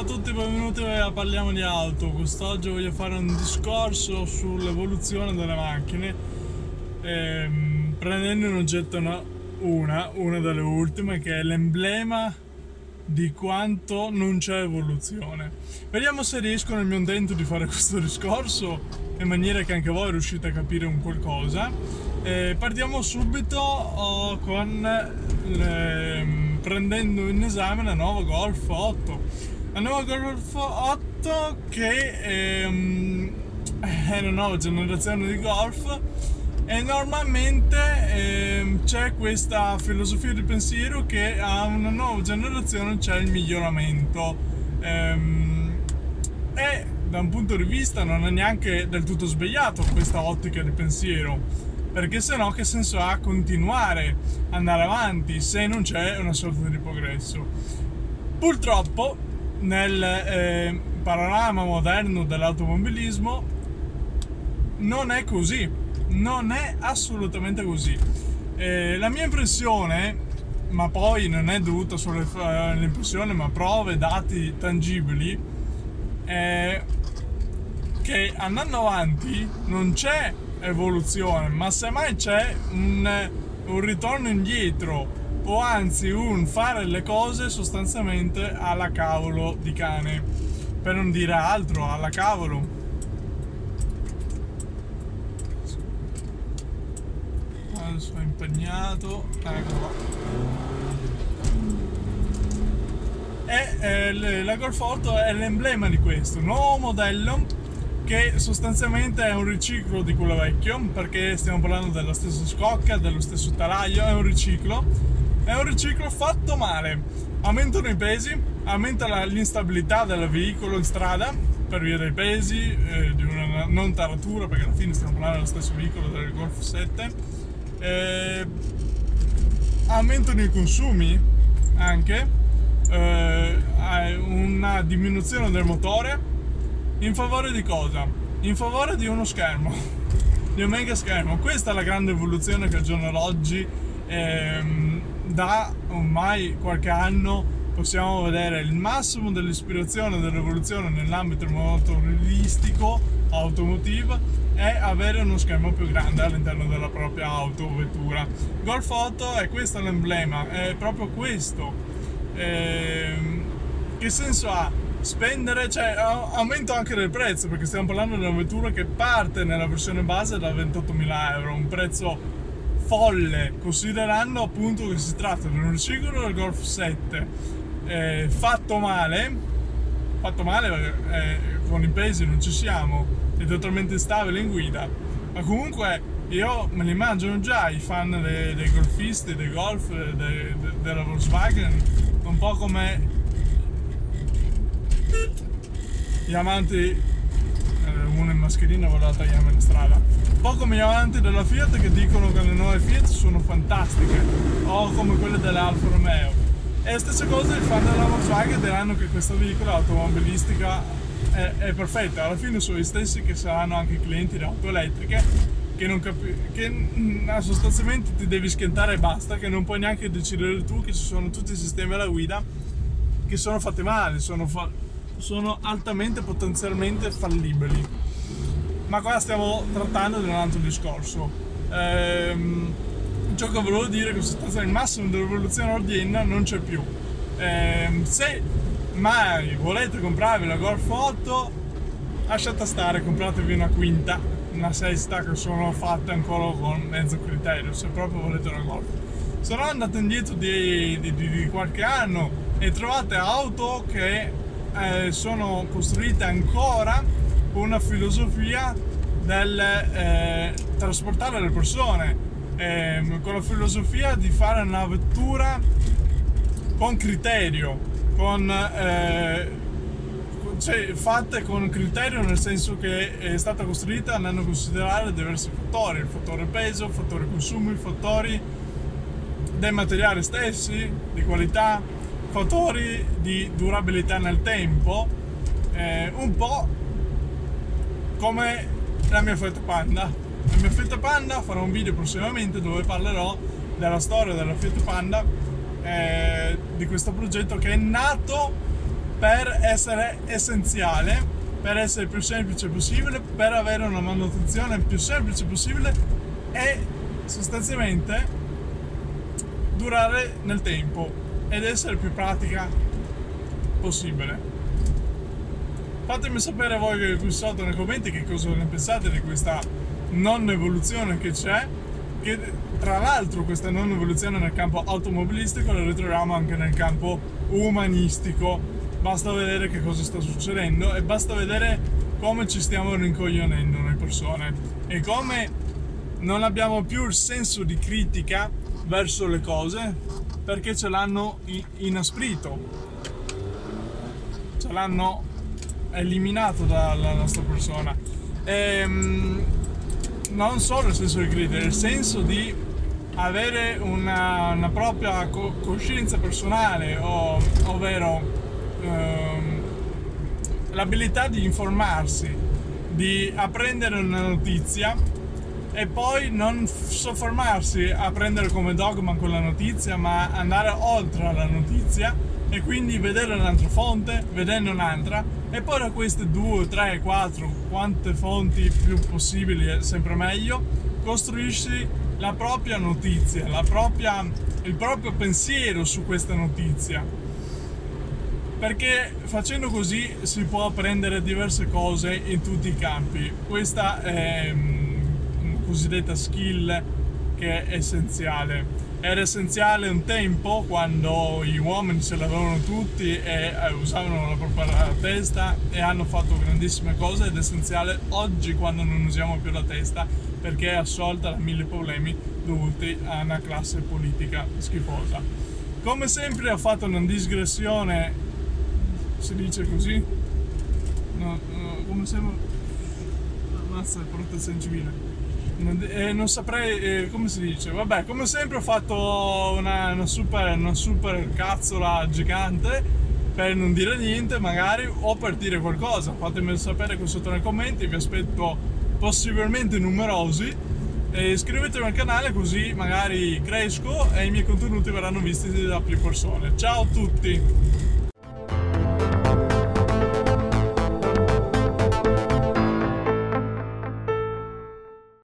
Ciao a tutti, benvenuti a Parliamo di Auto. Quest'oggi voglio fare un discorso sull'evoluzione delle macchine, ehm, prendendo in oggetto una, una, una delle ultime, che è l'emblema di quanto non c'è evoluzione. Vediamo se riesco nel mio intento di fare questo discorso in maniera che anche voi riuscite a capire un qualcosa. Eh, partiamo subito oh, con le, prendendo in esame la nuova Golf 8 la nuova Golf 8 che ehm, è una nuova generazione di Golf e normalmente ehm, c'è questa filosofia di pensiero che a una nuova generazione c'è il miglioramento. Ehm, e da un punto di vista non è neanche del tutto sbagliato questa ottica di pensiero perché se no che senso ha continuare andare avanti se non c'è una sorta di progresso? Purtroppo nel eh, panorama moderno dell'automobilismo non è così, non è assolutamente così. Eh, la mia impressione, ma poi non è dovuta solo all'impressione, ma prove, dati tangibili, è che andando avanti non c'è evoluzione, ma semmai c'è un, un ritorno indietro o anzi un fare le cose sostanzialmente alla cavolo di cane per non dire altro alla cavolo. È impegnato ecco e eh, la Golf 8 è l'emblema di questo nuovo modello che sostanzialmente è un riciclo di quello vecchio perché stiamo parlando della stessa scocca dello stesso taraglio è un riciclo è un riciclo fatto male. Aumentano i pesi, aumenta l'instabilità del veicolo in strada per via dei pesi, eh, di una non taratura, perché alla fine stiamo parlando dello stesso veicolo del Golf 7. Eh, aumentano i consumi anche, eh, una diminuzione del motore in favore di cosa? In favore di uno schermo, di un mega schermo. Questa è la grande evoluzione che al giorno d'oggi ehm, da ormai qualche anno possiamo vedere il massimo dell'ispirazione e dell'evoluzione nell'ambito motoristico automotive è avere uno schermo più grande all'interno della propria auto vettura. Golf 8 è questo l'emblema, è proprio questo. Ehm, che senso ha? Spendere, cioè aumento anche del prezzo perché stiamo parlando di una vettura che parte nella versione base da 28.000 euro, un prezzo folle, considerando appunto che si tratta di un riciclo del Golf 7 eh, fatto male, fatto male perché eh, con i pesi non ci siamo, è totalmente instabile in guida, ma comunque io me li immagino già i fan dei, dei golfisti, dei golf, de, de, della Volkswagen, un po' come gli amanti, uno in mascherina voleva tagliarmi in strada po' come gli amanti della Fiat che dicono che le nuove Fiat sono fantastiche, o come quelle dell'Alfa Romeo. E la stessa cosa i fan della Volkswagen diranno che questa veicolo automobilistica è, è, perfetta. Alla fine sono gli stessi che saranno anche clienti di auto elettriche che, non capi- che mm, sostanzialmente ti devi schentare e basta, che non puoi neanche decidere tu che ci sono tutti i sistemi alla guida che sono fatti male, sono, fa- sono altamente potenzialmente fallibili ma qua stiamo trattando di un altro discorso. Ehm, ciò che volevo dire è che sostanzialmente il massimo dell'evoluzione odierna non c'è più. Ehm, se mai volete comprarvi la Golf 8, lasciate stare, compratevi una quinta, una sesta che sono fatte ancora con mezzo criterio, se proprio volete una Golf. Se no andate indietro di, di, di, di qualche anno e trovate auto che eh, sono costruite ancora una filosofia del eh, trasportare le persone, eh, con la filosofia di fare una vettura con criterio, con, eh, cioè, fatte con criterio nel senso che è stata costruita andando a considerare diversi fattori, il fattore peso, il fattore consumo, i fattori dei materiali stessi, di qualità, fattori di durabilità nel tempo, eh, un po' come la mia Fiat Panda. La mia Fiat Panda farò un video prossimamente dove parlerò della storia della Fiat Panda, eh, di questo progetto che è nato per essere essenziale, per essere più semplice possibile, per avere una manutenzione più semplice possibile e sostanzialmente durare nel tempo ed essere più pratica possibile. Fatemi sapere voi qui sotto nei commenti che cosa ne pensate di questa non evoluzione che c'è, che tra l'altro questa non evoluzione nel campo automobilistico la ritroviamo anche nel campo umanistico basta vedere che cosa sta succedendo e basta vedere come ci stiamo rincoglionendo noi persone e come non abbiamo più il senso di critica verso le cose perché ce l'hanno inasprito, ce l'hanno eliminato dalla nostra persona. E, ehm, non solo il senso di critica, il senso di avere una, una propria co- coscienza personale, o, ovvero ehm, l'abilità di informarsi, di apprendere una notizia e poi non soffermarsi a prendere come dogma quella notizia, ma andare oltre la notizia e quindi vedere un'altra fonte, vederne un'altra e poi da queste due, tre, quattro, quante fonti più possibili è sempre meglio, costruisci la propria notizia, la propria, il proprio pensiero su questa notizia perché facendo così si può apprendere diverse cose in tutti i campi. Questa è cosiddetta skill che è essenziale. Era essenziale un tempo quando gli uomini ce l'avevano tutti e eh, usavano la propria testa e hanno fatto grandissime cose ed è essenziale oggi quando non usiamo più la testa perché è assolta da mille problemi dovuti a una classe politica schifosa. Come sempre ho fatto una digressione si dice così? No, no come se... Ammazza, protezione civile. Eh, non saprei eh, come si dice. Vabbè, come sempre ho fatto una, una, super, una super cazzola gigante per non dire niente, magari, o per dire qualcosa. Fatemelo sapere qui sotto nei commenti, vi aspetto possibilmente numerosi. E iscrivetevi al canale così magari cresco e i miei contenuti verranno visti da più persone. Ciao a tutti!